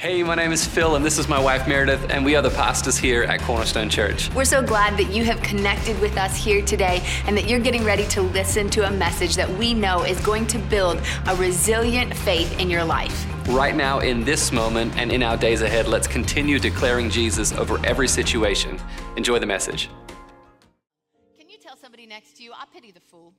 Hey, my name is Phil, and this is my wife Meredith, and we are the pastors here at Cornerstone Church. We're so glad that you have connected with us here today and that you're getting ready to listen to a message that we know is going to build a resilient faith in your life. Right now, in this moment, and in our days ahead, let's continue declaring Jesus over every situation. Enjoy the message. Can you tell somebody next to you, I pity the fool?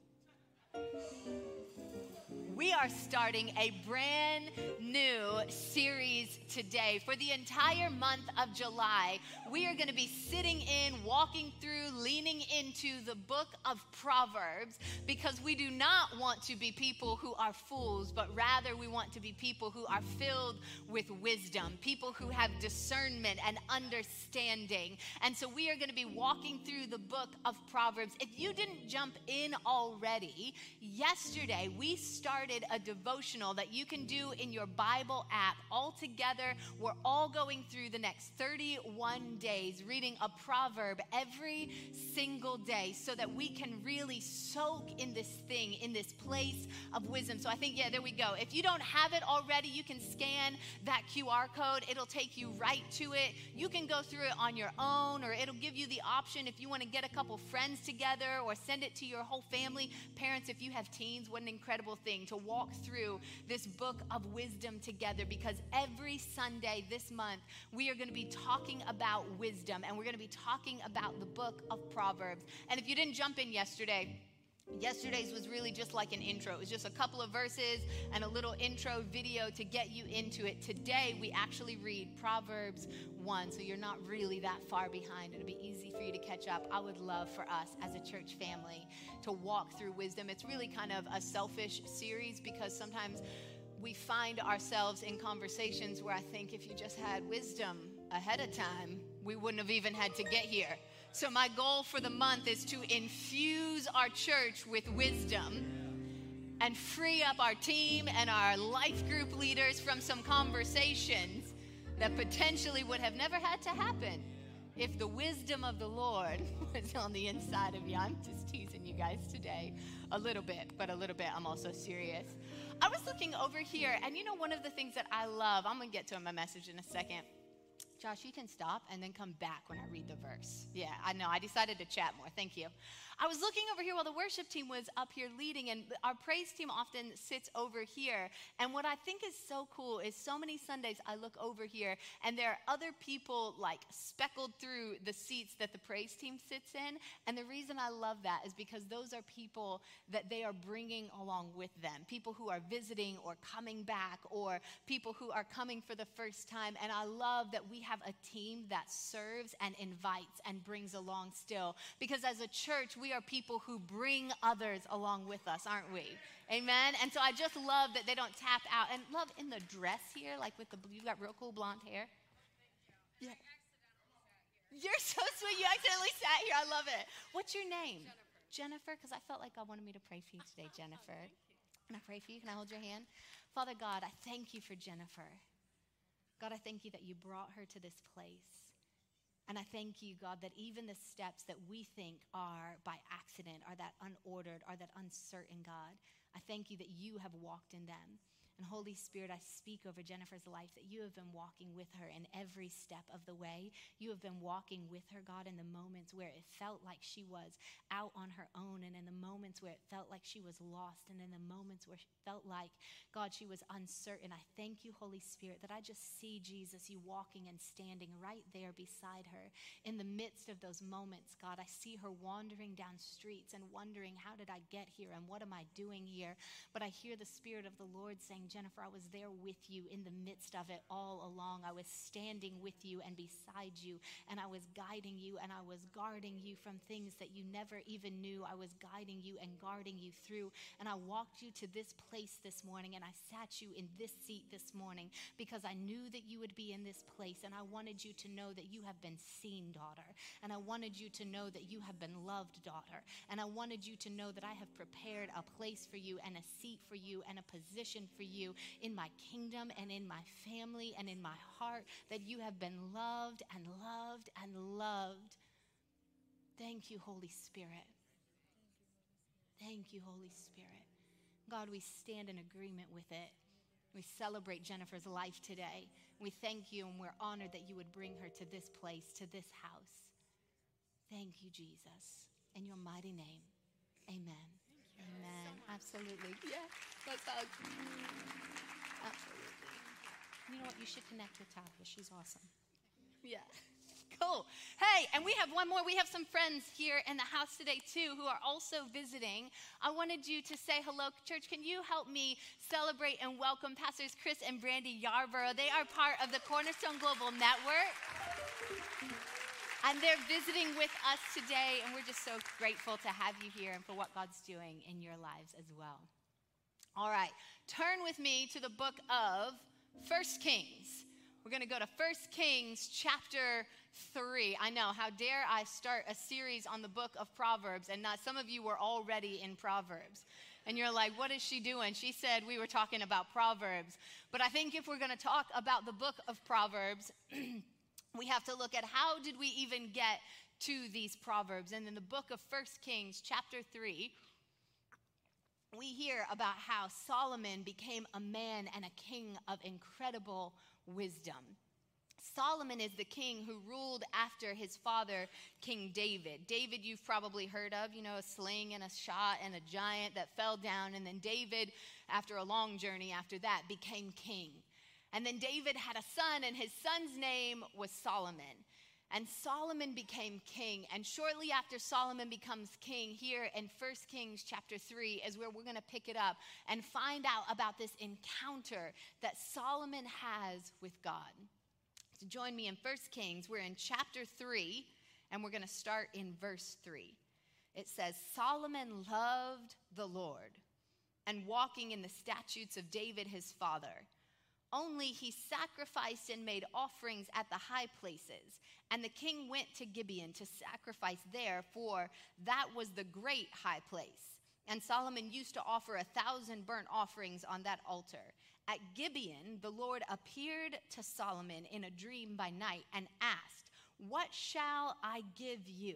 We are starting a brand new series today. For the entire month of July, we are going to be sitting in, walking through, leaning into the book of Proverbs because we do not want to be people who are fools, but rather we want to be people who are filled with wisdom, people who have discernment and understanding. And so we are going to be walking through the book of Proverbs. If you didn't jump in already, yesterday we started started a devotional that you can do in your Bible app. All together, we're all going through the next 31 days reading a proverb every single day so that we can really soak in this thing, in this place of wisdom. So I think, yeah, there we go. If you don't have it already, you can scan that QR code. It'll take you right to it. You can go through it on your own, or it'll give you the option if you want to get a couple friends together or send it to your whole family. Parents, if you have teens, what an incredible thing to walk through this book of wisdom together because every Sunday this month, we are going to be talking about wisdom and we're going to be talking about the book of Proverbs. And if you didn't jump in yesterday, Yesterday's was really just like an intro. It was just a couple of verses and a little intro video to get you into it. Today, we actually read Proverbs 1, so you're not really that far behind. It'll be easy for you to catch up. I would love for us as a church family to walk through wisdom. It's really kind of a selfish series because sometimes we find ourselves in conversations where I think if you just had wisdom ahead of time, we wouldn't have even had to get here. So, my goal for the month is to infuse our church with wisdom and free up our team and our life group leaders from some conversations that potentially would have never had to happen if the wisdom of the Lord was on the inside of you. I'm just teasing you guys today a little bit, but a little bit. I'm also serious. I was looking over here, and you know, one of the things that I love, I'm to get to in my message in a second Josh, you can stop and then come back when I read the verse. Yeah, I know. I decided to chat more. Thank you. I was looking over here while the worship team was up here leading, and our praise team often sits over here. And what I think is so cool is so many Sundays I look over here, and there are other people like speckled through the seats that the praise team sits in. And the reason I love that is because those are people that they are bringing along with them people who are visiting or coming back, or people who are coming for the first time. And I love that we have a team that serves and invites and brings along still. Because as a church, we are people who bring others along with us, aren't we? Amen. And so I just love that they don't tap out. And love in the dress here, like with the you got real cool blonde hair. Yeah. You're so sweet. You accidentally sat here. I love it. What's your name? Jennifer, because I felt like God wanted me to pray for you today, Jennifer. Can I pray for you? Can I hold your hand? Father God, I thank you for Jennifer. God, I thank you that you brought her to this place. And I thank you, God, that even the steps that we think are by accident, are that unordered, are that uncertain, God, I thank you that you have walked in them. And Holy Spirit, I speak over Jennifer's life that you have been walking with her in every step of the way. You have been walking with her, God, in the moments where it felt like she was out on her own, and in the moments where it felt like she was lost, and in the moments where it felt like, God, she was uncertain. I thank you, Holy Spirit, that I just see Jesus, you walking and standing right there beside her. In the midst of those moments, God, I see her wandering down streets and wondering, how did I get here and what am I doing here? But I hear the Spirit of the Lord saying, Jennifer, I was there with you in the midst of it all along. I was standing with you and beside you, and I was guiding you and I was guarding you from things that you never even knew. I was guiding you and guarding you through. And I walked you to this place this morning, and I sat you in this seat this morning because I knew that you would be in this place, and I wanted you to know that you have been seen, daughter. And I wanted you to know that you have been loved, daughter. And I wanted you to know that I have prepared a place for you and a seat for you and a position for you you in my kingdom and in my family and in my heart, that you have been loved and loved and loved. Thank you, Holy Spirit. Thank you, Holy Spirit. God, we stand in agreement with it. We celebrate Jennifer's life today. We thank you and we're honored that you would bring her to this place, to this house. Thank you, Jesus. In your mighty name, amen. Amen. So Absolutely. Yeah, hug. Absolutely. You know what? You should connect with Talia. She's awesome. Yeah. Cool. Hey, and we have one more. We have some friends here in the house today, too, who are also visiting. I wanted you to say hello. Church, can you help me celebrate and welcome Pastors Chris and Brandy Yarborough? They are part of the Cornerstone Global Network. And they're visiting with us today, and we're just so grateful to have you here and for what God's doing in your lives as well. All right, turn with me to the book of First Kings. We're going to go to First Kings chapter 3. I know, how dare I start a series on the book of Proverbs and not some of you were already in Proverbs. And you're like, what is she doing? She said we were talking about Proverbs. But I think if we're going to talk about the book of Proverbs, we have to look at how did we even get to these Proverbs. And in the book of First Kings, chapter 3, we hear about how Solomon became a man and a king of incredible wisdom. Solomon is the king who ruled after his father, King David. David, you've probably heard of, you know, a sling and a shot and a giant that fell down. And then David, after a long journey after that, became king. And then David had a son, and his son's name was Solomon. And Solomon became king. And shortly after Solomon becomes king, here in 1 Kings chapter 3 is where we're going to pick it up and find out about this encounter that Solomon has with God. So join me in 1 Kings. We're in chapter 3, and we're going to start in verse 3. It says, Solomon loved the Lord and walking in the statutes of David his father only he sacrificed and made offerings at the high places. And the king went to Gibeon to sacrifice there, for that was the great high place. And Solomon used to offer a thousand burnt offerings on that altar. At Gibeon, the Lord appeared to Solomon in a dream by night and asked, What shall I give you?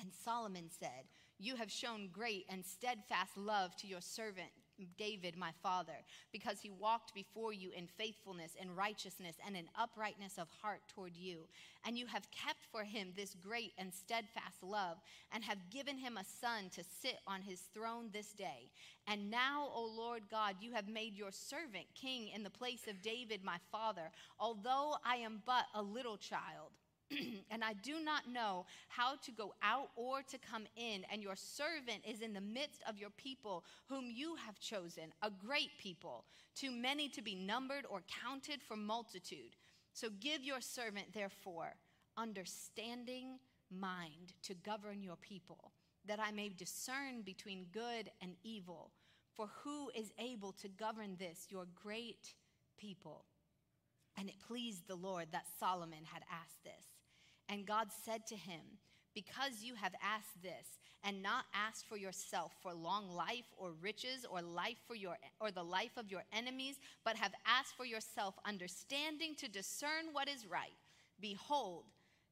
And Solomon said, You have shown great and steadfast love to your servant David, my father, because he walked before you in faithfulness and righteousness and in uprightness of heart toward you. And you have kept for him this great and steadfast love, and have given him a son to sit on his throne this day. And now, O Lord God, you have made your servant king in the place of David, my father, although I am but a little child. and I do not know how to go out or to come in. And your servant is in the midst of your people, whom you have chosen, a great people, too many to be numbered or counted for multitude. So give your servant, therefore, understanding mind to govern your people, that I may discern between good and evil. For who is able to govern this, your great people? And it pleased the Lord that Solomon had asked this. And God said to him, Because you have asked this, and not asked for yourself for long life or riches or life for your or the life of your enemies, but have asked for yourself understanding to discern what is right, behold,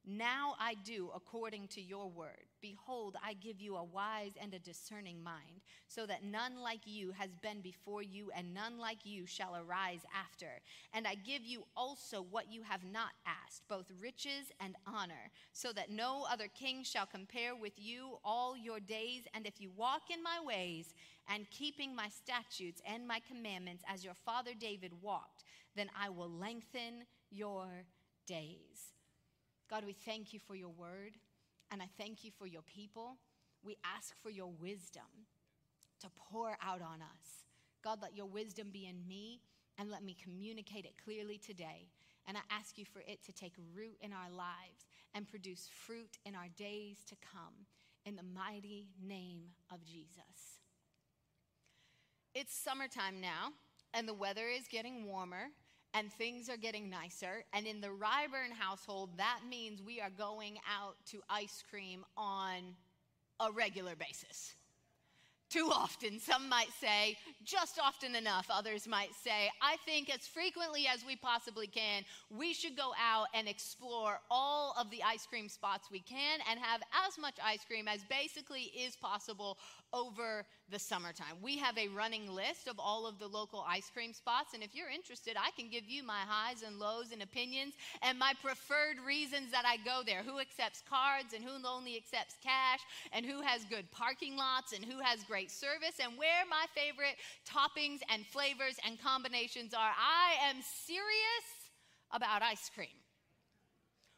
now I do according to your word. Behold, I give you a wise and a discerning mind, so that none like you has been before you, and none like you shall arise after. And I give you also what you have not asked, both riches and honor, so that no other king shall compare with you all your days. And if you walk in my ways and keeping my statutes and my commandments as your father David walked, then I will lengthen your days. God, we thank you for your word, and I thank you for your people. We ask for your wisdom to pour out on us. God, let your wisdom be in me and let me communicate it clearly today. And I ask you for it to take root in our lives and produce fruit in our days to come. In the mighty name of Jesus. It's summertime now, and the weather is getting warmer and things are getting nicer. And in the Ryburn household, that means we are going out to ice cream on a regular basis. Too often. Some might say just often enough. Others might say, I think as frequently as we possibly can, we should go out and explore all of the ice cream spots we can and have as much ice cream as basically is possible over the summertime. We have a running list of all of the local ice cream spots, and if you're interested, I can give you my highs and lows and opinions and my preferred reasons that I go there. Who accepts cards and who only accepts cash, and who has good parking lots and who has great service, and where my favorite toppings and flavors and combinations are. I am serious about ice cream.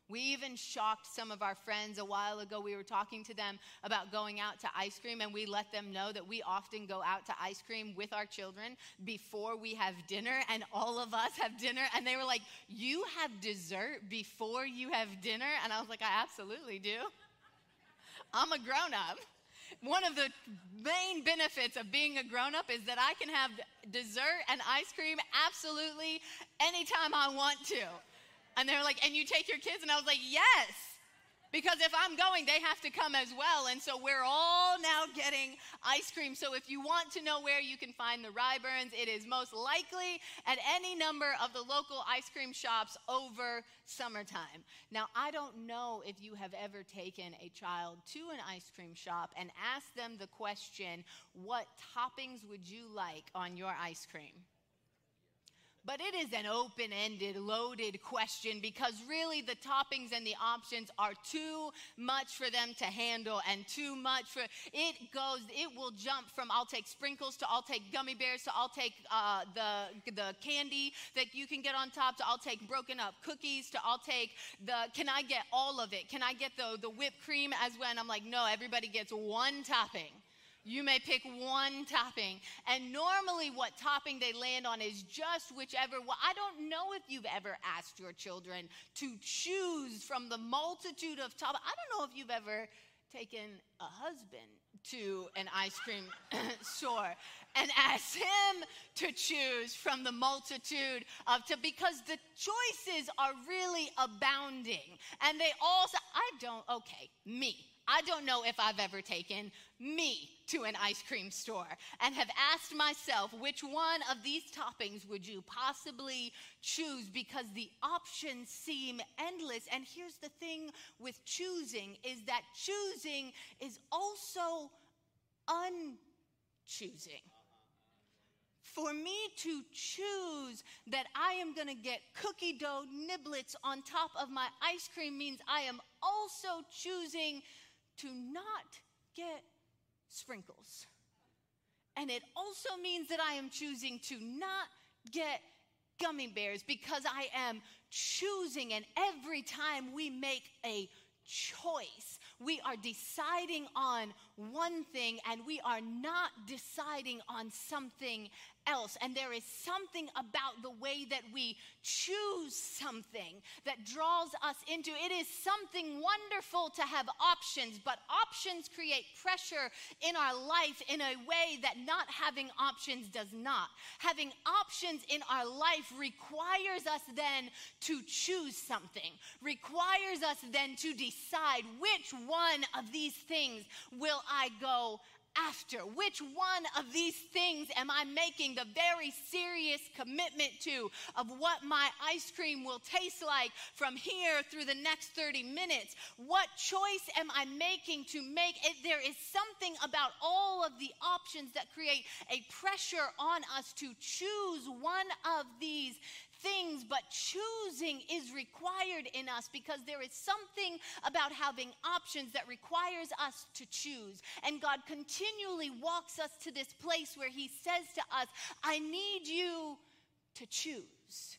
We even shocked some of our friends a while ago. We were talking to them about going out to ice cream, and we let them know that we often go out to ice cream with our children before we have dinner, and all of us have dinner. And they were like, You have dessert before you have dinner? And I was like, I absolutely do. I'm a grown up. One of the main benefits of being a grown up is that I can have dessert and ice cream absolutely anytime I want to. And they're like, and you take your kids? And I was like, yes. Because if I'm going, they have to come as well. And so we're all now getting ice cream. So if you want to know where you can find the Ryburns, it is most likely at any number of the local ice cream shops over summertime. Now, I don't know if you have ever taken a child to an ice cream shop and asked them the question, what toppings would you like on your ice cream? But it is an open ended, loaded question because really the toppings and the options are too much for them to handle and too much for it goes, it will jump from I'll take sprinkles to I'll take gummy bears to I'll take uh, the, the candy that you can get on top to I'll take broken up cookies to I'll take the, can I get all of it? Can I get the, the whipped cream as when I'm like, no, everybody gets one topping. You may pick one topping. And normally, what topping they land on is just whichever. Well, I don't know if you've ever asked your children to choose from the multitude of toppings. I don't know if you've ever taken a husband to an ice cream store and asked him to choose from the multitude of to because the choices are really abounding and they all say i don't okay me I don't know if I've ever taken me to an ice cream store and have asked myself, which one of these toppings would you possibly choose? Because the options seem endless. And here's the thing with choosing is that choosing is also unchoosing. For me to choose that I am going to get cookie dough niblets on top of my ice cream means I am also choosing to not get sprinkles. And it also means that I am choosing to not get gummy bears because I am choosing. And every time we make a choice, we are deciding on one thing and we are not deciding on something else. And there is something about the way that we choose something that draws us into it is something wonderful to have options, but options create pressure in our life in a way that not having options does not. Having options in our life requires us then to choose something, requires us then to decide which one of these things will I go after? Which one of these things am I making the very serious commitment to of what my ice cream will taste like from here through the next 30 minutes? What choice am I making to make it? There is something about all of the options that create a pressure on us to choose one of these things, but choosing is required in us because there is something about having options that requires us to choose. And God continually walks us to this place where He says to us, I need you to choose.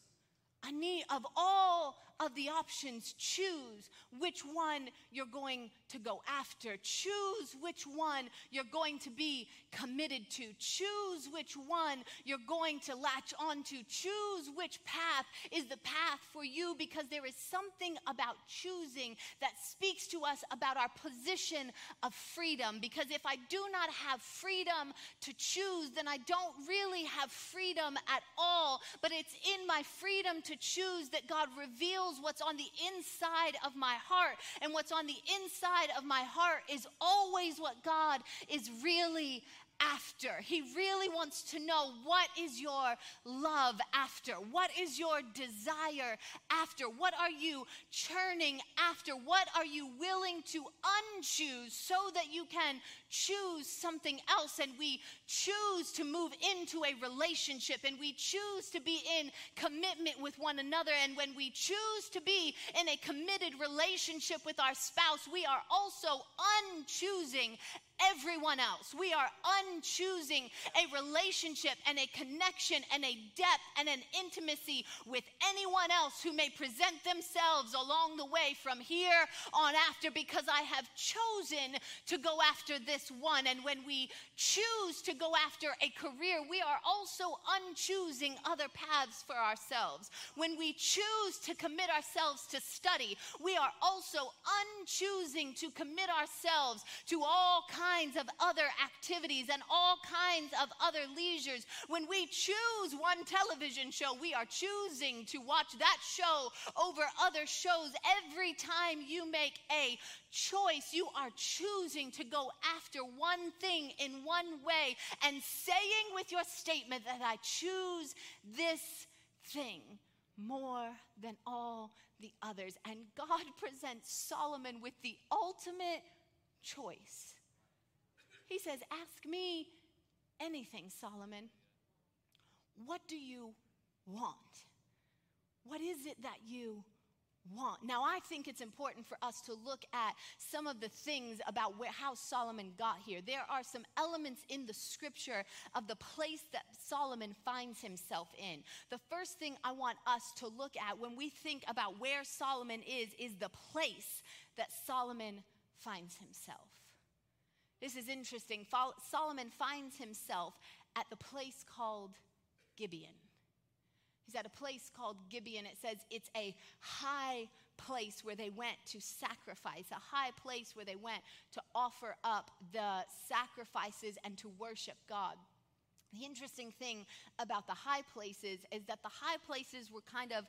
I need, of all of the options, choose which one you're going to go after. Choose which one you're going to be committed to. Choose which one you're going to latch onto. Choose which path is the path for you because there is something about choosing that speaks to us about our position of freedom. Because if I do not have freedom to choose, then I don't really have freedom at all. But it's in my freedom to choose that God reveals what's on the inside of my heart. And what's on the inside of my heart is always what God is really after. He really wants to know what is your love after? What is your desire after? What are you churning after? What are you willing to unchoose so that you can choose something else? And we choose to move into a relationship and we choose to be in commitment with one another. And when we choose to be in a committed relationship with our spouse, we are also unchoosing everyone else. We are unchoosing a relationship and a connection and a depth and an intimacy with anyone else who may present themselves along the way from here on after because I have chosen to go after this one. And when we choose to go after a career, we are also unchoosing other paths for ourselves. When we choose to commit ourselves to study, we are also unchoosing to commit ourselves to all kinds kinds of other activities and all kinds of other leisures. When we choose one television show, we are choosing to watch that show over other shows. Every time you make a choice, you are choosing to go after one thing in one way and saying with your statement that I choose this thing more than all the others. And God presents Solomon with the ultimate choice. He says, Ask me anything, Solomon. What do you want? What is it that you want? Now, I think it's important for us to look at some of the things about where, how Solomon got here. There are some elements in the scripture of the place that Solomon finds himself in. The first thing I want us to look at when we think about where Solomon is, is the place that Solomon finds himself. This is interesting. Solomon finds himself at the place called Gibeon. He's at a place called Gibeon. It says it's a high place where they went to sacrifice, a high place where they went to offer up the sacrifices and to worship God. The interesting thing about the high places is that the high places were kind of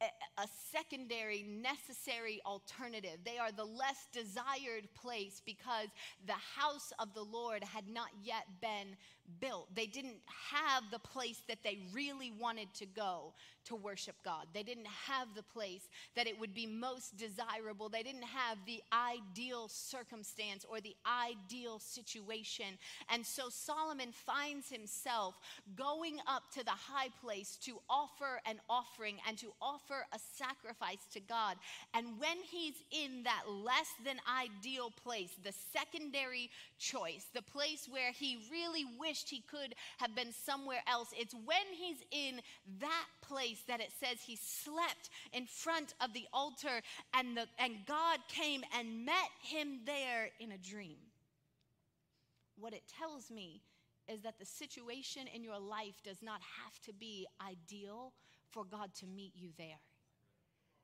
a secondary, necessary alternative. They are the less desired place because the house of the Lord had not yet been built. They didn't have the place that they really wanted to go to worship God. They didn't have the place that it would be most desirable. They didn't have the ideal circumstance or the ideal situation. And so Solomon finds himself going up to the high place to offer an offering and to offer a sacrifice to God. And when he's in that less than ideal place, the secondary choice, the place where he really wished he could have been somewhere else, it's when he's in that place that it says he slept in front of the altar and, the, and God came and met him there in a dream. What it tells me is that the situation in your life does not have to be ideal for God to meet you there.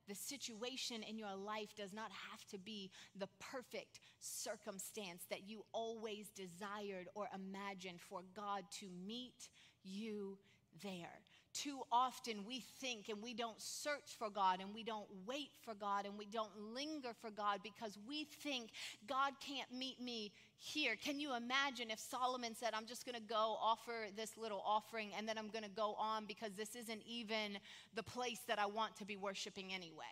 The situation in your life does not have to be the perfect circumstance that you always desired or imagined for God to meet you there too often we think and we don't search for God and we don't wait for God and we don't linger for God because we think God can't meet me here. Can you imagine if Solomon said, I'm just going to go offer this little offering and then I'm going to go on because this isn't even the place that I want to be worshiping anyway?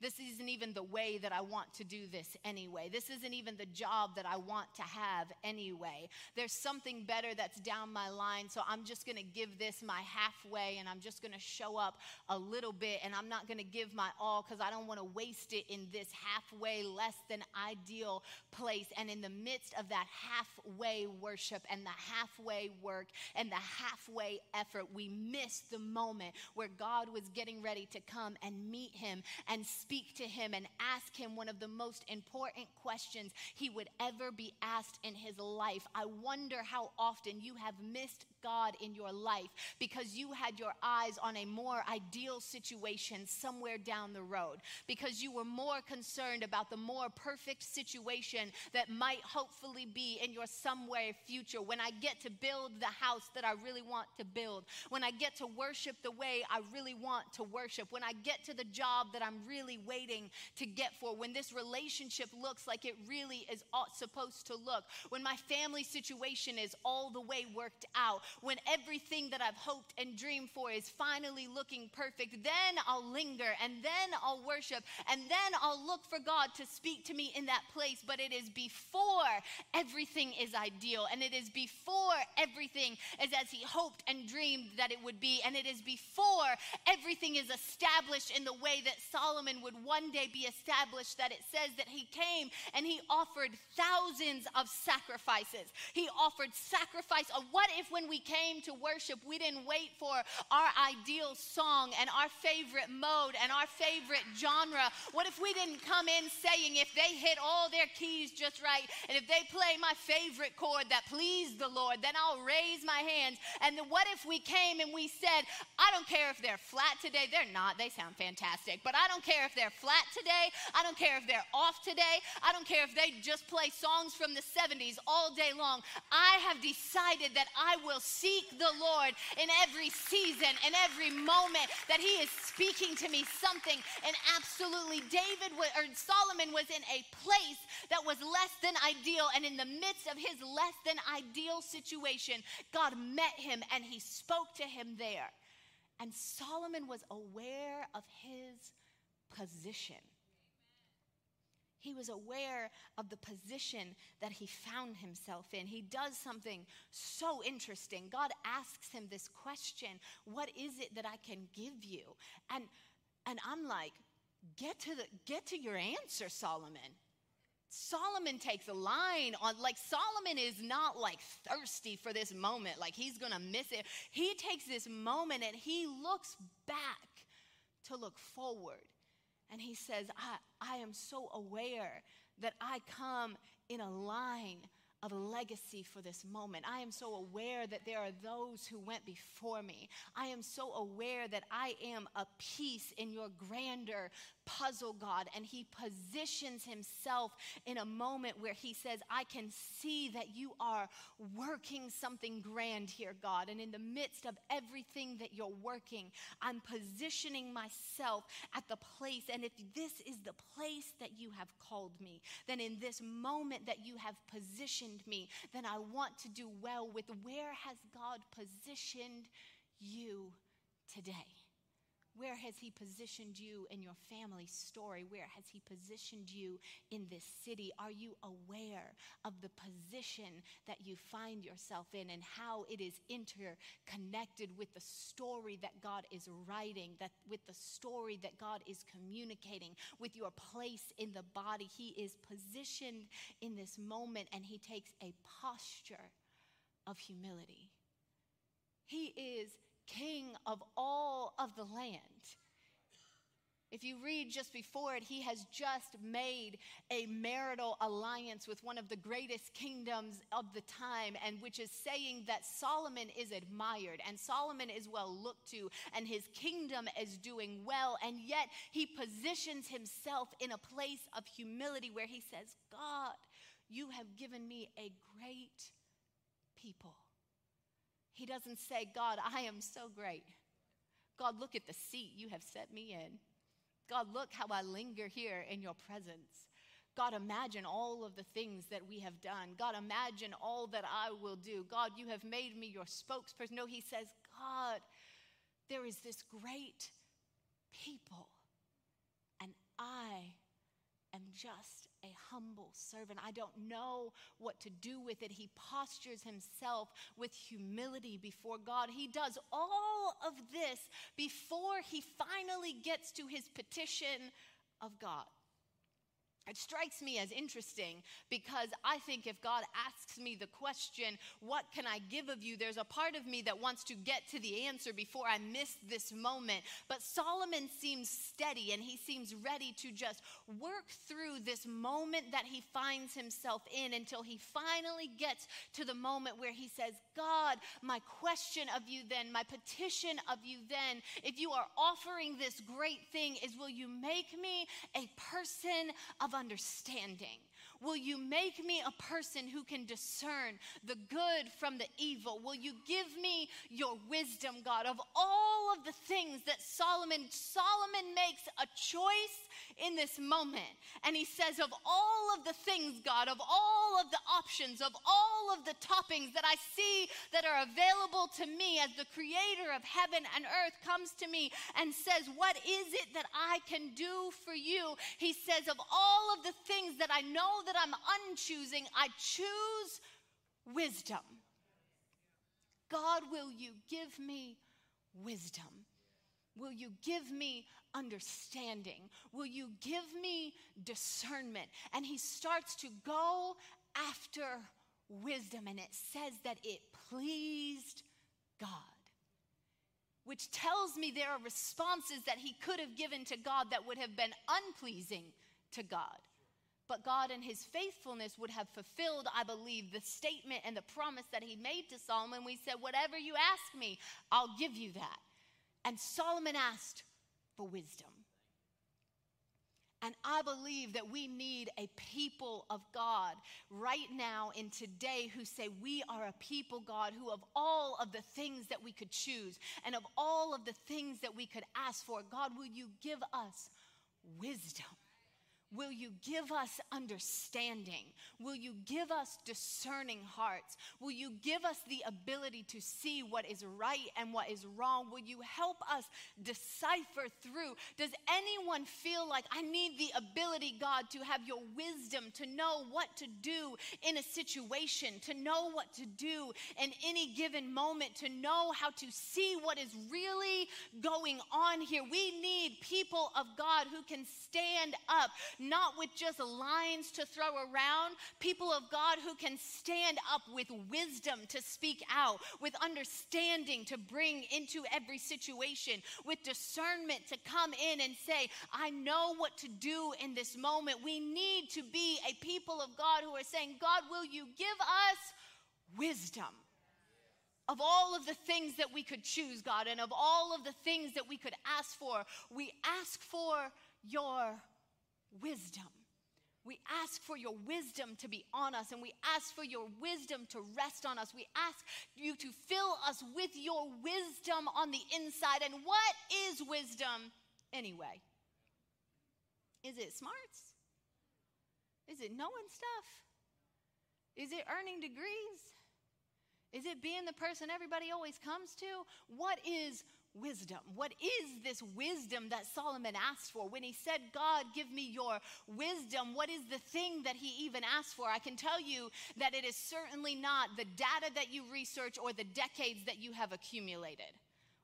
This isn't even the way that I want to do this anyway. This isn't even the job that I want to have anyway. There's something better that's down my line, so I'm just going to give this my halfway and I'm just going to show up a little bit and I'm not going to give my all because I don't want to waste it in this halfway, less than ideal place. And in the midst of that halfway worship and the halfway work and the halfway effort, we miss the moment where God was getting ready to come and meet him and speak to him and ask him one of the most important questions he would ever be asked in his life. I wonder how often you have missed God in your life because you had your eyes on a more ideal situation somewhere down the road, because you were more concerned about the more perfect situation that might hopefully be in your somewhere future. When I get to build the house that I really want to build, when I get to worship the way I really want to worship, when I get to the job that I'm really waiting to get for, when this relationship looks like it really is supposed to look, when my family situation is all the way worked out, when everything that I've hoped and dreamed for is finally looking perfect, then I'll linger and then I'll worship and then I'll look for God to speak to me in that place. But it is before everything is ideal and it is before everything is as He hoped and dreamed that it would be. And it is before everything is established in the way that Solomon would one day be established that it says that he came and he offered thousands of sacrifices. He offered sacrifice. Of what if when we came to worship, we didn't wait for our ideal song and our favorite mode and our favorite genre? What if we didn't come in saying, if they hit all their keys just right, and if they play my favorite chord that pleased the Lord, then I'll raise my hands. And then what if we came and we said, I don't care if they're flat today, they're not, they sound fantastic, but I don't care if they're flat today, I don't care if they're off today, I don't care if they just play songs from the 70s all day long. I have decided that I will seek the Lord in every season, in every moment that He is speaking to me something. And absolutely, David or Solomon was in a place that was less than ideal. And in the midst of his less than ideal situation, God met him and He spoke to him there. And Solomon was aware of his position. He was aware of the position that he found himself in. He does something so interesting. God asks him this question What is it that I can give you? And, and I'm like, get to, the, get to your answer, Solomon. Solomon takes a line on, like, Solomon is not like thirsty for this moment, like he's gonna miss it. He takes this moment and he looks back to look forward. And he says, I, I am so aware that I come in a line of legacy for this moment. I am so aware that there are those who went before me. I am so aware that I am a piece in your grander puzzle, God. And he positions himself in a moment where he says, I can see that you are working something grand here, God. And in the midst of everything that you're working, I'm positioning myself at the place. And if this is the place that you have called me, then in this moment that you have positioned me, then I want to do well with where has God positioned you today? Where has He positioned you in your family story? Where has He positioned you in this city? Are you aware of the position that you find yourself in and how it is interconnected with the story that God is writing, that with the story that God is communicating, with your place in the body? He is positioned in this moment and He takes a posture of humility. He is king of all of the land. If you read just before it, he has just made a marital alliance with one of the greatest kingdoms of the time, and which is saying that Solomon is admired and Solomon is well looked to, and his kingdom is doing well. And yet he positions himself in a place of humility where he says, God, you have given me a great people. He doesn't say, God, I am so great. God, look at the seat you have set me in. God, look how I linger here in your presence. God, imagine all of the things that we have done. God, imagine all that I will do. God, you have made me your spokesperson. No, he says, God, there is this great people, and I am just a humble servant. I don't know what to do with it. He postures himself with humility before God. He does all of this before he finally gets to his petition of God. It strikes me as interesting because I think if God asks me the question, What can I give of you? there's a part of me that wants to get to the answer before I miss this moment. But Solomon seems steady and he seems ready to just work through this moment that he finds himself in until he finally gets to the moment where he says, God, my question of you then, my petition of you then, if you are offering this great thing, is will you make me a person of understanding? Will you make me a person who can discern the good from the evil? Will you give me your wisdom, God? Of all of the things that Solomon, Solomon makes a choice in this moment. And he says, Of all of the things, God, of all of the options, of all of the toppings that I see that are available to me as the creator of heaven and earth comes to me and says, What is it that I can do for you? He says, Of all of the things that I know that I'm unchoosing, I choose wisdom. God, will you give me wisdom? Will you give me understanding? Will you give me discernment? And he starts to go after wisdom, and it says that it pleased God. Which tells me there are responses that he could have given to God that would have been unpleasing to God. But God, in his faithfulness, would have fulfilled, I believe, the statement and the promise that he made to Solomon. We said, Whatever you ask me, I'll give you that. And Solomon asked for wisdom. And I believe that we need a people of God right now in today who say, We are a people, God, who of all of the things that we could choose and of all of the things that we could ask for, God, will you give us wisdom? Will you give us understanding? Will you give us discerning hearts? Will you give us the ability to see what is right and what is wrong? Will you help us decipher through? Does anyone feel like I need the ability, God, to have your wisdom, to know what to do in a situation, to know what to do in any given moment, to know how to see what is really going on here? We need people of God who can stand up not with just lines to throw around, people of God who can stand up with wisdom to speak out, with understanding to bring into every situation, with discernment to come in and say, I know what to do in this moment. We need to be a people of God who are saying, God, will you give us wisdom? of all of the things that we could choose, God, and of all of the things that we could ask for, we ask for your wisdom. We ask for your wisdom to be on us, and we ask for your wisdom to rest on us. We ask you to fill us with your wisdom on the inside. And what is wisdom anyway? Is it smarts? Is it knowing stuff? Is it earning degrees? Is it being the person everybody always comes to? What is wisdom. What is this wisdom that Solomon asked for? When he said, God, give me your wisdom, what is the thing that he even asked for? I can tell you that it is certainly not the data that you research or the decades that you have accumulated.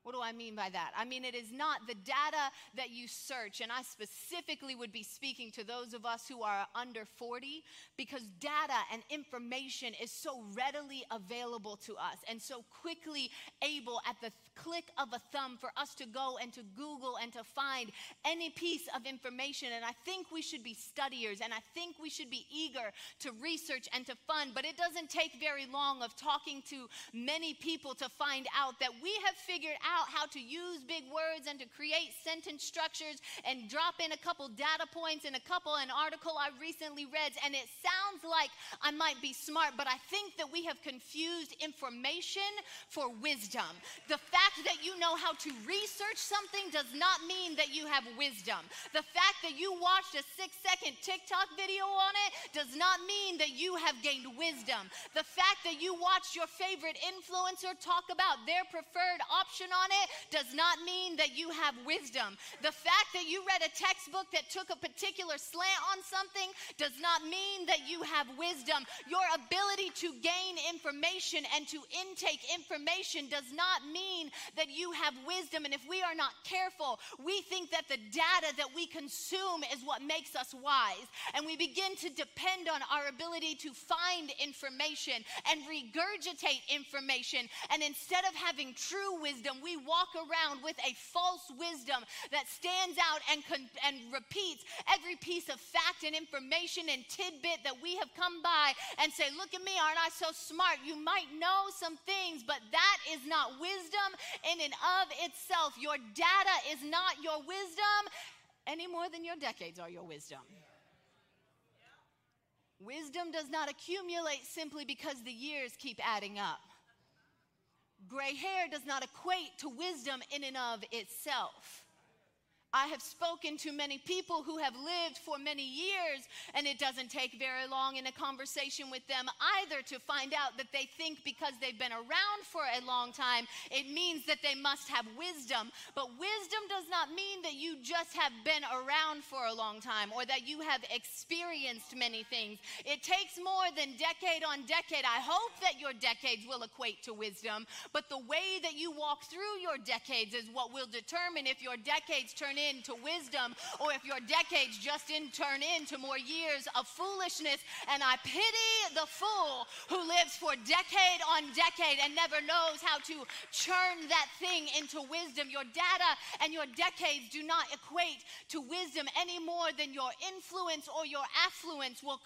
What do I mean by that? I mean, it is not the data that you search, and I specifically would be speaking to those of us who are under 40 because data and information is so readily available to us and so quickly able at the click of a thumb for us to go and to Google and to find any piece of information. And I think we should be studiers and I think we should be eager to research and to fund, but it doesn't take very long of talking to many people to find out that we have figured out how to use big words and to create sentence structures and drop in a couple data points in a couple an article I recently read and it sounds like I might be smart but I think that we have confused information for wisdom. The fact that you know how to research something does not mean that you have wisdom. The fact that you watched a 6 second TikTok video on it does not mean that you have gained wisdom. The fact that you watched your favorite influencer talk about their preferred option on on it does not mean that you have wisdom. The fact that you read a textbook that took a particular slant on something does not mean that you have wisdom. Your ability to gain information and to intake information does not mean that you have wisdom. And if we are not careful, we think that the data that we consume is what makes us wise. And we begin to depend on our ability to find information and regurgitate information. And instead of having true wisdom, we walk around with a false wisdom that stands out and, con- and repeats every piece of fact and information and tidbit that we have come by and say, Look at me, aren't I so smart? You might know some things, but that is not wisdom in and of itself. Your data is not your wisdom any more than your decades are your wisdom. Wisdom does not accumulate simply because the years keep adding up. Gray hair does not equate to wisdom in and of itself. I have spoken to many people who have lived for many years, and it doesn't take very long in a conversation with them either to find out that they think because they've been around for a long time, it means that they must have wisdom. But wisdom does not mean that you just have been around for a long time or that you have experienced many things. It takes more than decade on decade. I hope that your decades will equate to wisdom, but the way that you walk through your decades is what will determine if your decades turn into wisdom or if your decades just in turn into more years of foolishness. And I pity the fool who lives for decade on decade and never knows how to churn that thing into wisdom. Your data and your decades do not equate to wisdom any more than your influence or your affluence will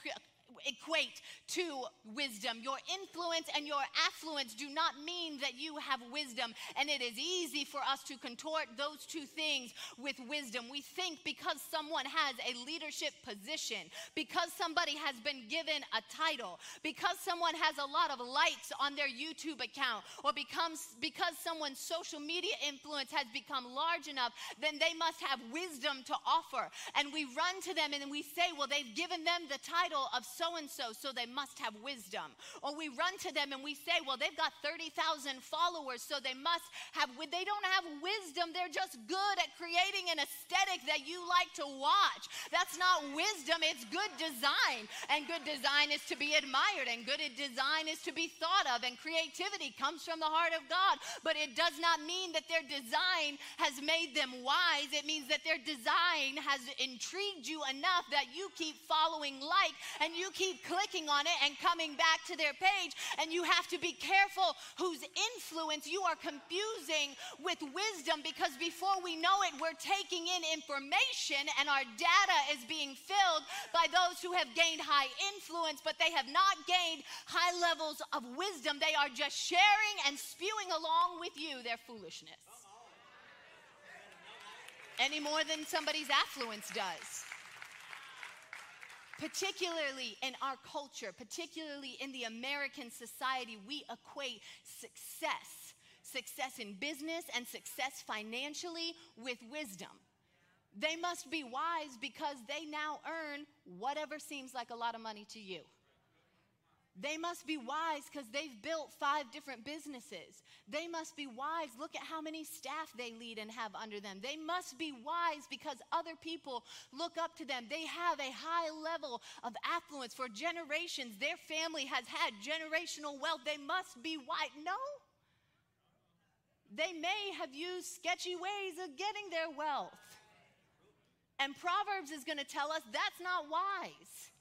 equate to wisdom. Your influence and your affluence do not mean that you have wisdom. And it is easy for us to contort those two things with wisdom. We think because someone has a leadership position, because somebody has been given a title, because someone has a lot of likes on their YouTube account, or becomes because someone's social media influence has become large enough, then they must have wisdom to offer. And we run to them and we say, well, they've given them the title of so and so, so they must have wisdom. Or we run to them and we say, well, they've got 30,000 followers, so they must have, they don't have wisdom. They're just good at creating an aesthetic that you like to watch. That's not wisdom, it's good design. And good design is to be admired, and good design is to be thought of, and creativity comes from the heart of God. But it does not mean that their design has made them wise. It means that their design has intrigued you enough that you keep following like and you keep clicking on it and coming back to their page, and you have to be careful whose influence you are confusing with wisdom because before we know it, we're taking in information and our data is being filled by those who have gained high influence, but they have not gained high levels of wisdom. They are just sharing and spewing along with you their foolishness. Any more than somebody's affluence does particularly in our culture, particularly in the American society, we equate success, success in business and success financially, with wisdom. They must be wise because they now earn whatever seems like a lot of money to you. They must be wise because they've built five different businesses. They must be wise. Look at how many staff they lead and have under them. They must be wise because other people look up to them. They have a high level of affluence for generations. Their family has had generational wealth. They must be wise. No. They may have used sketchy ways of getting their wealth. And Proverbs is going to tell us that's not wise.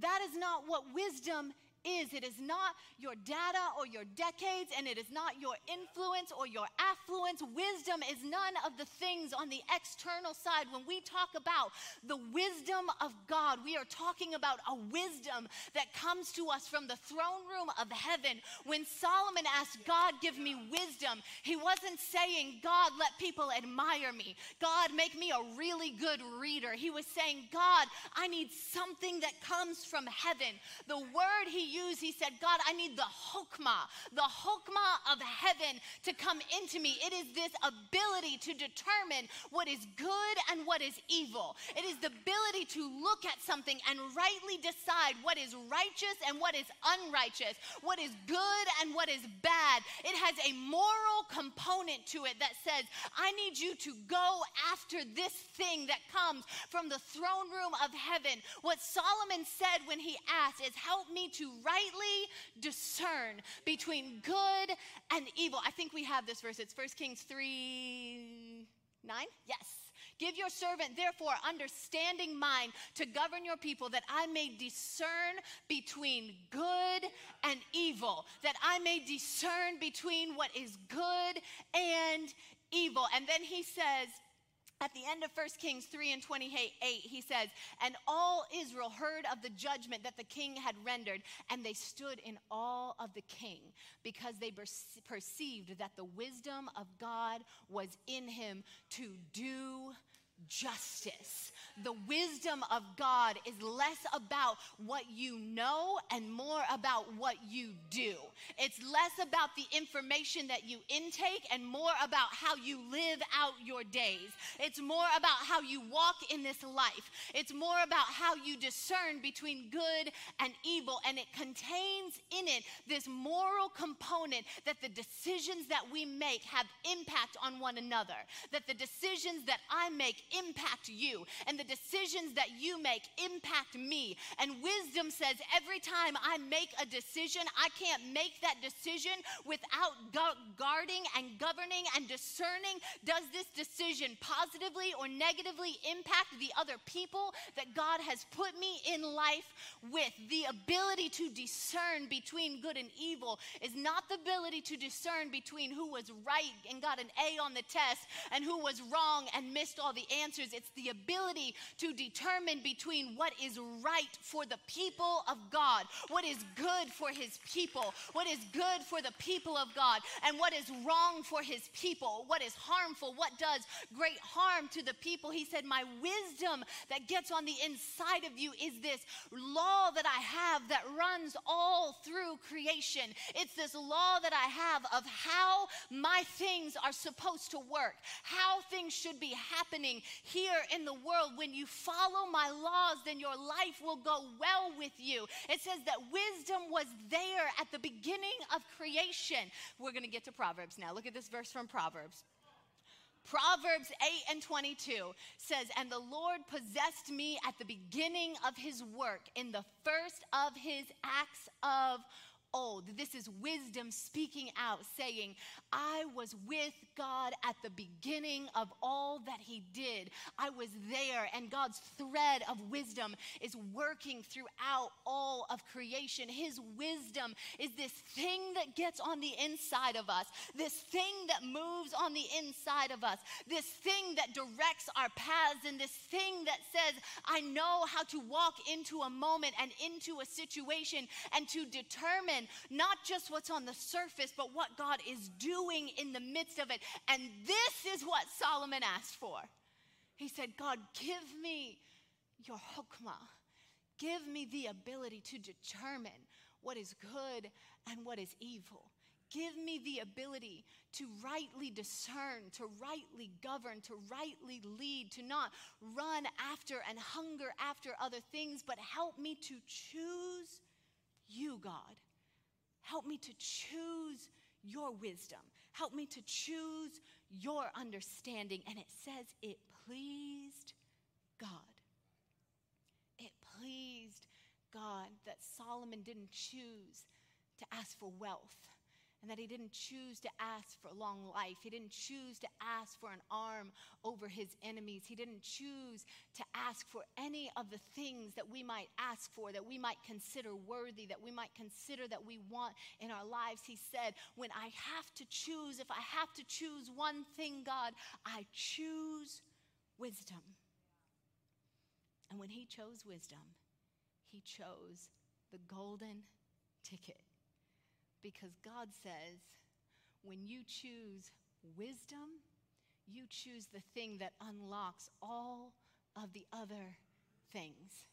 That is not what wisdom is. It is not your data or your decades, and it is not your influence or your affluence. Wisdom is none of the things on the external side. When we talk about the wisdom of God, we are talking about a wisdom that comes to us from the throne room of heaven. When Solomon asked, God, give me wisdom, he wasn't saying, God, let people admire me. God, make me a really good reader. He was saying, God, I need something that comes from heaven. The word he used, he said, God, I need the chokmah, the chokmah of heaven to come into me. It is this ability to determine what is good and what is evil. It is the ability to look at something and rightly decide what is righteous and what is unrighteous, what is good and what is bad. It has a moral component to it that says, I need you to go after this thing that comes from the throne room of heaven. What Solomon said when he asked is, Help me to rightly discern between good and evil. I think we have this verse. It's 1 Kings 3 9. Yes. Give your servant, therefore, understanding mind to govern your people, that I may discern between good and evil, that I may discern between what is good and evil. And then he says, at the end of 1 Kings 3 and 28, he says, And all Israel heard of the judgment that the king had rendered, and they stood in awe of the king, because they perceived that the wisdom of God was in him to do justice. The wisdom of God is less about what you know and more about what you do. It's less about the information that you intake and more about how you live out your days. It's more about how you walk in this life. It's more about how you discern between good and evil. And it contains in it this moral component that the decisions that we make have impact on one another, that the decisions that I make impact you, and the decisions that you make impact me. And wisdom says every time I make a decision, I can't make that decision without gu- guarding and governing and discerning does this decision positively or negatively impact the other people that God has put me in life with? The ability to discern between good and evil is not the ability to discern between who was right and got an A on the test and who was wrong and missed all the answers. It's the ability to determine between what is right for the people of God, what is good for his people, what is good for the people of God, and what is wrong for his people, what is harmful, what does great harm to the people. He said, My wisdom that gets on the inside of you is this law that I have that runs all through creation. It's this law that I have of how my things are supposed to work, how things should be happening here in the world. When you follow my laws, then your life will go well with you. It says that wisdom was there at the beginning of creation. We're going to get to Proverbs now. Look at this verse from Proverbs. Proverbs 8 and 22 says, And the Lord possessed me at the beginning of his work, in the first of his acts of old. This is wisdom speaking out, saying, I was with God at the beginning of all that He did. I was there, and God's thread of wisdom is working throughout all of creation. His wisdom is this thing that gets on the inside of us, this thing that moves on the inside of us, this thing that directs our paths, and this thing that says, I know how to walk into a moment and into a situation and to determine not just what's on the surface, but what God is doing in the midst of it. And this is what Solomon asked for. He said, God, give me your hokmah. Give me the ability to determine what is good and what is evil. Give me the ability to rightly discern, to rightly govern, to rightly lead, to not run after and hunger after other things, but help me to choose you, God. Help me to choose your wisdom. Help me to choose your understanding. And it says it pleased God. It pleased God that Solomon didn't choose to ask for wealth and that he didn't choose to ask for long life. He didn't choose to ask for an arm over his enemies. He didn't choose to ask for any of the things that we might ask for, that we might consider worthy, that we might consider that we want in our lives. He said, When I have to choose, if I have to choose one thing, God, I choose wisdom. And when he chose wisdom, he chose the golden ticket. Because God says, when you choose wisdom, you choose the thing that unlocks all of the other things.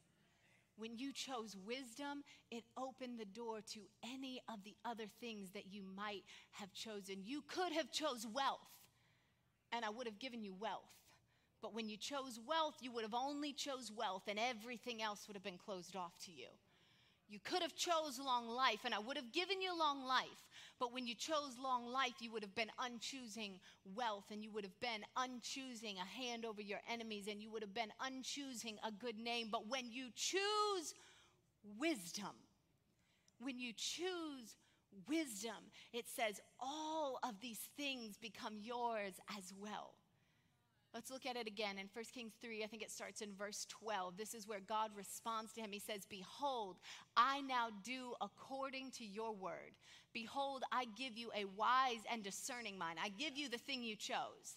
When you chose wisdom, it opened the door to any of the other things that you might have chosen. You could have chose wealth, and I would have given you wealth. But when you chose wealth, you would have only chose wealth and everything else would have been closed off to you. You could have chose long life and I would have given you long life. But when you chose long life, you would have been unchoosing wealth and you would have been unchoosing a hand over your enemies and you would have been unchoosing a good name. But when you choose wisdom, when you choose wisdom, it says all of these things become yours as well. Let's look at it again in 1 Kings 3. I think it starts in verse 12. This is where God responds to him. He says, Behold, I now do according to your word. Behold, I give you a wise and discerning mind. I give you the thing you chose.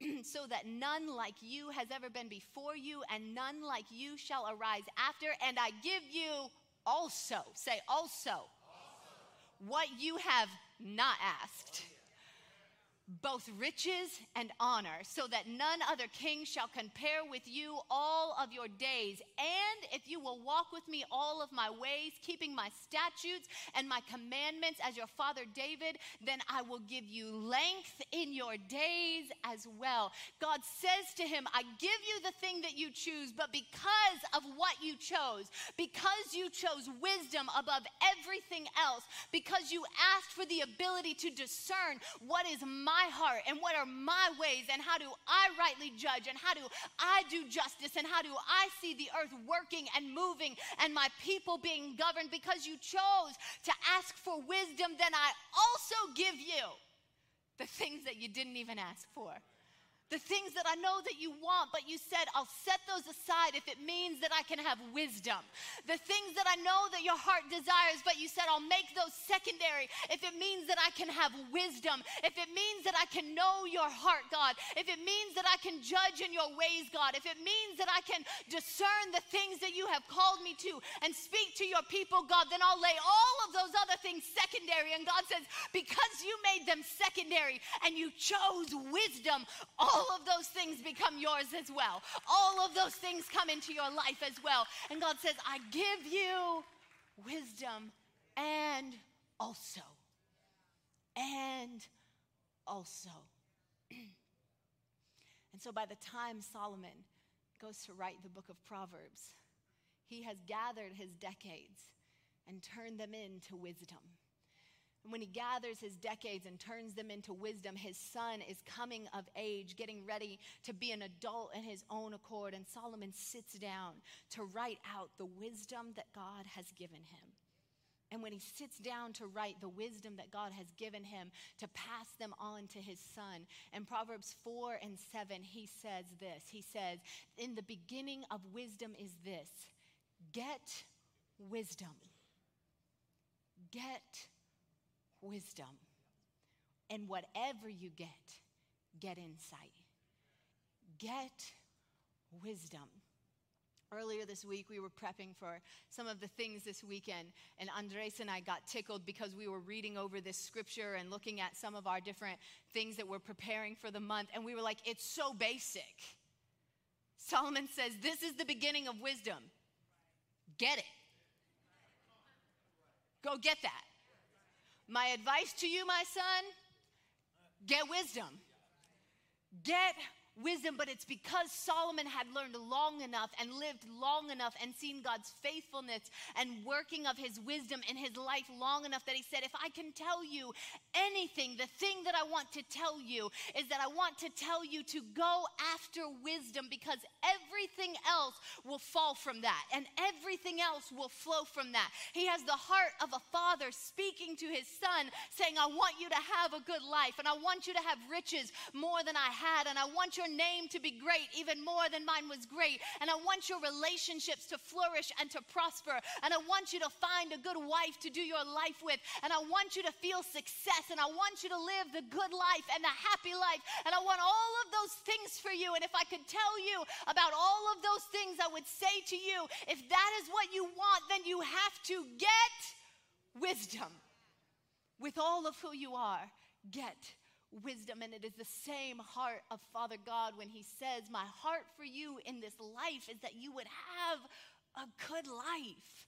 so that none like you has ever been before you, and none like you shall arise after. And I give you also, say also, also. what you have not asked both riches and honor, so that none other king shall compare with you all of your days. And if you will walk with me all of my ways, keeping my statutes and my commandments as your father David, then I will give you length in your days as well. God says to him, I give you the thing that you choose, but because of what you chose, because you chose wisdom above everything else, because you asked for the ability to discern what is my my heart and what are my ways and how do I rightly judge and how do I do justice and how do I see the earth working and moving and my people being governed? Because you chose to ask for wisdom, then I also give you the things that you didn't even ask for the things that I know that you want, but you said, I'll set those aside if it means that I can have wisdom. The things that I know that your heart desires, but you said, I'll make those secondary if it means that I can have wisdom. If it means that I can know your heart, God. If it means that I can judge in your ways, God. If it means that I can discern the things that you have called me to and speak to your people, God, then I'll lay all of those other things secondary. And God says, because you made them secondary and you chose wisdom, all all of those things become yours as well. All of those things come into your life as well. And God says, I give you wisdom and also. And also. and so by the time Solomon goes to write the book of Proverbs, he has gathered his decades and turned them into wisdom. And when he gathers his decades and turns them into wisdom, his son is coming of age, getting ready to be an adult in his own accord. And Solomon sits down to write out the wisdom that God has given him. And when he sits down to write the wisdom that God has given him to pass them on to his son, in Proverbs 4 and 7, he says this He says, In the beginning of wisdom is this get wisdom. Get wisdom. And whatever you get, get insight. Get wisdom. Earlier this week, we were prepping for some of the things this weekend, and Andres and I got tickled because we were reading over this scripture and looking at some of our different things that we're preparing for the month, and we were like, it's so basic. Solomon says, This is the beginning of wisdom. Get it. Go get that. My advice to you, my son, get wisdom. Get wisdom, but it's because Solomon had learned long enough and lived long enough and seen God's faithfulness and working of his wisdom in his life long enough that he said, If I can tell you anything, the thing that I want to tell you is that I want to tell you to go after wisdom because everything else will fall from that and everything else will flow from that. He has the heart of a father speaking to his son, saying, I want you to have a good life and I want you to have riches more than I had and I want your your name to be great even more than mine was great. And I want your relationships to flourish and to prosper. And I want you to find a good wife to do your life with. And I want you to feel success. And I want you to live the good life and the happy life. And I want all of those things for you. And if I could tell you about all of those things, I would say to you, if that is what you want, then you have to get wisdom. With all of who you are, get wisdom. And it is the same heart of Father God when He says, My heart for you in this life is that you would have a good life.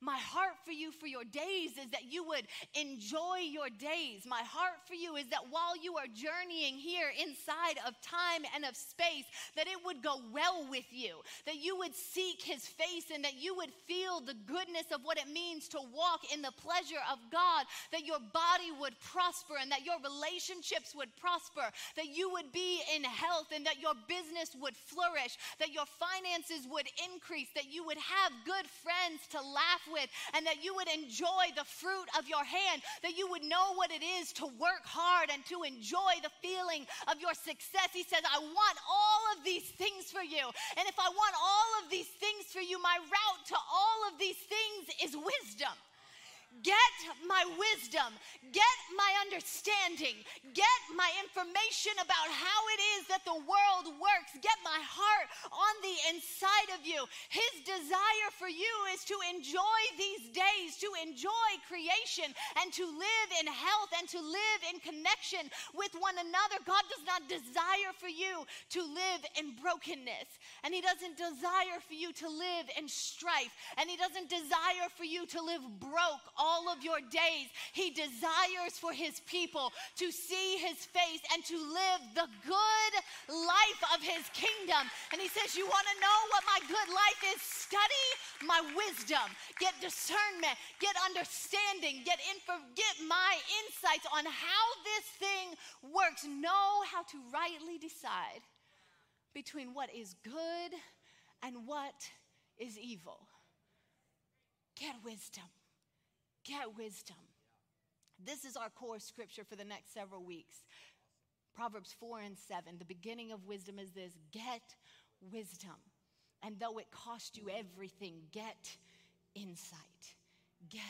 My heart for you for your days is that you would enjoy your days. My heart for you is that while you are journeying here inside of time and of space, that it would go well with you, that you would seek his face and that you would feel the goodness of what it means to walk in the pleasure of God, that your body would prosper and that your relationships would prosper, that you would be in health and that your business would flourish, that your finances would increase, that you would have good friends to laugh with, and that you would enjoy the fruit of your hand, that you would know what it is to work hard and to enjoy the feeling of your success. He says, I want all of these things for you. And if I want all of these things for you, my route to all of these things is wisdom. Get my wisdom, get my understanding, get my information about how it is that the world works, get my heart on the inside of you. His desire for you is to enjoy these days, to enjoy creation, and to live in health and to live in connection with one another. God does not desire for you to live in brokenness, and He doesn't desire for you to live in strife, and He doesn't desire for you to live broke all of your days. He desires for his people to see his face and to live the good life of his kingdom. And he says, You want to know what my good life is? Study my wisdom, get discernment, get understanding, get info, get my insights on how this thing works. Know how to rightly decide between what is good and what is evil. Get wisdom. Get wisdom. This is our core scripture for the next several weeks. Proverbs 4 and 7. The beginning of wisdom is this get wisdom. And though it cost you everything, get insight. Get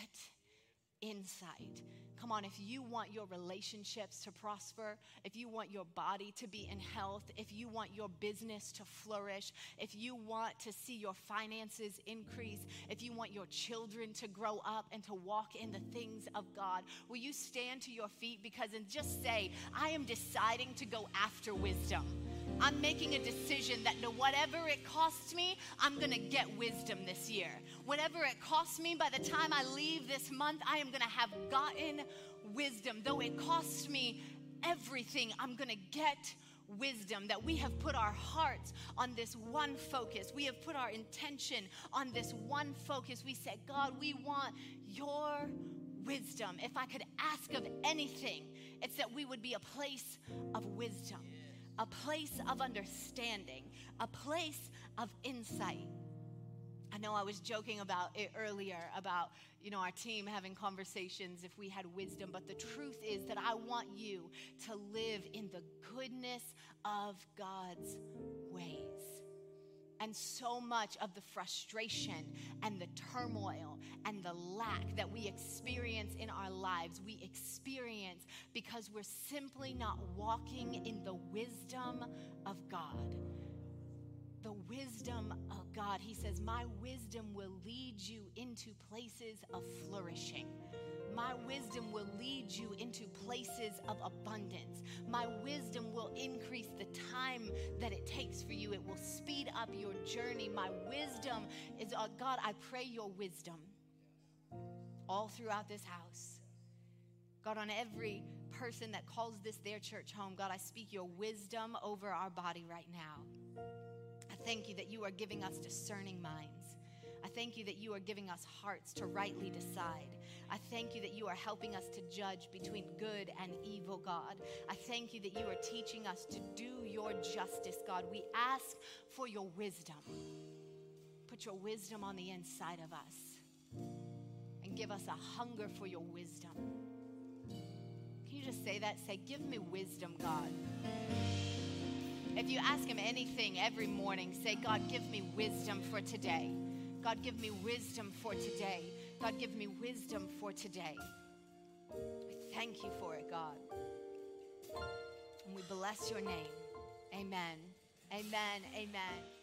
insight. Come on, if you want your relationships to prosper, if you want your body to be in health, if you want your business to flourish, if you want to see your finances increase, if you want your children to grow up and to walk in the things of God, will you stand to your feet because and just say, I am deciding to go after wisdom. I'm making a decision that no whatever it costs me, I'm going to get wisdom this year. Whatever it costs me, by the time I leave this month, I am going to have gotten wisdom. Though it costs me everything, I'm going to get wisdom, that we have put our hearts on this one focus. We have put our intention on this one focus. We said, God, we want your wisdom. If I could ask of anything, it's that we would be a place of wisdom a place of understanding, a place of insight. I know I was joking about it earlier about, you know, our team having conversations if we had wisdom, but the truth is that I want you to live in the goodness of God's ways. And so much of the frustration and the turmoil and the lack that we experience in our lives, we experience because we're simply not walking in the wisdom of God. The wisdom of God. He says, My wisdom will lead you into places of flourishing. My wisdom will lead you into places of abundance. My wisdom will increase the time that it takes for you. It will speed up your journey. My wisdom is, uh, God, I pray your wisdom all throughout this house. God, on every person that calls this their church home, God, I speak your wisdom over our body right now. Thank you that you are giving us discerning minds. I thank you that you are giving us hearts to rightly decide. I thank you that you are helping us to judge between good and evil, God. I thank you that you are teaching us to do your justice, God. We ask for your wisdom. Put your wisdom on the inside of us and give us a hunger for your wisdom. Can you just say that? Say, Give me wisdom, God. If you ask Him anything every morning, say, God, give me wisdom for today. God, give me wisdom for today. God, give me wisdom for today. We thank you for it, God. And we bless your name. Amen. Amen. Amen.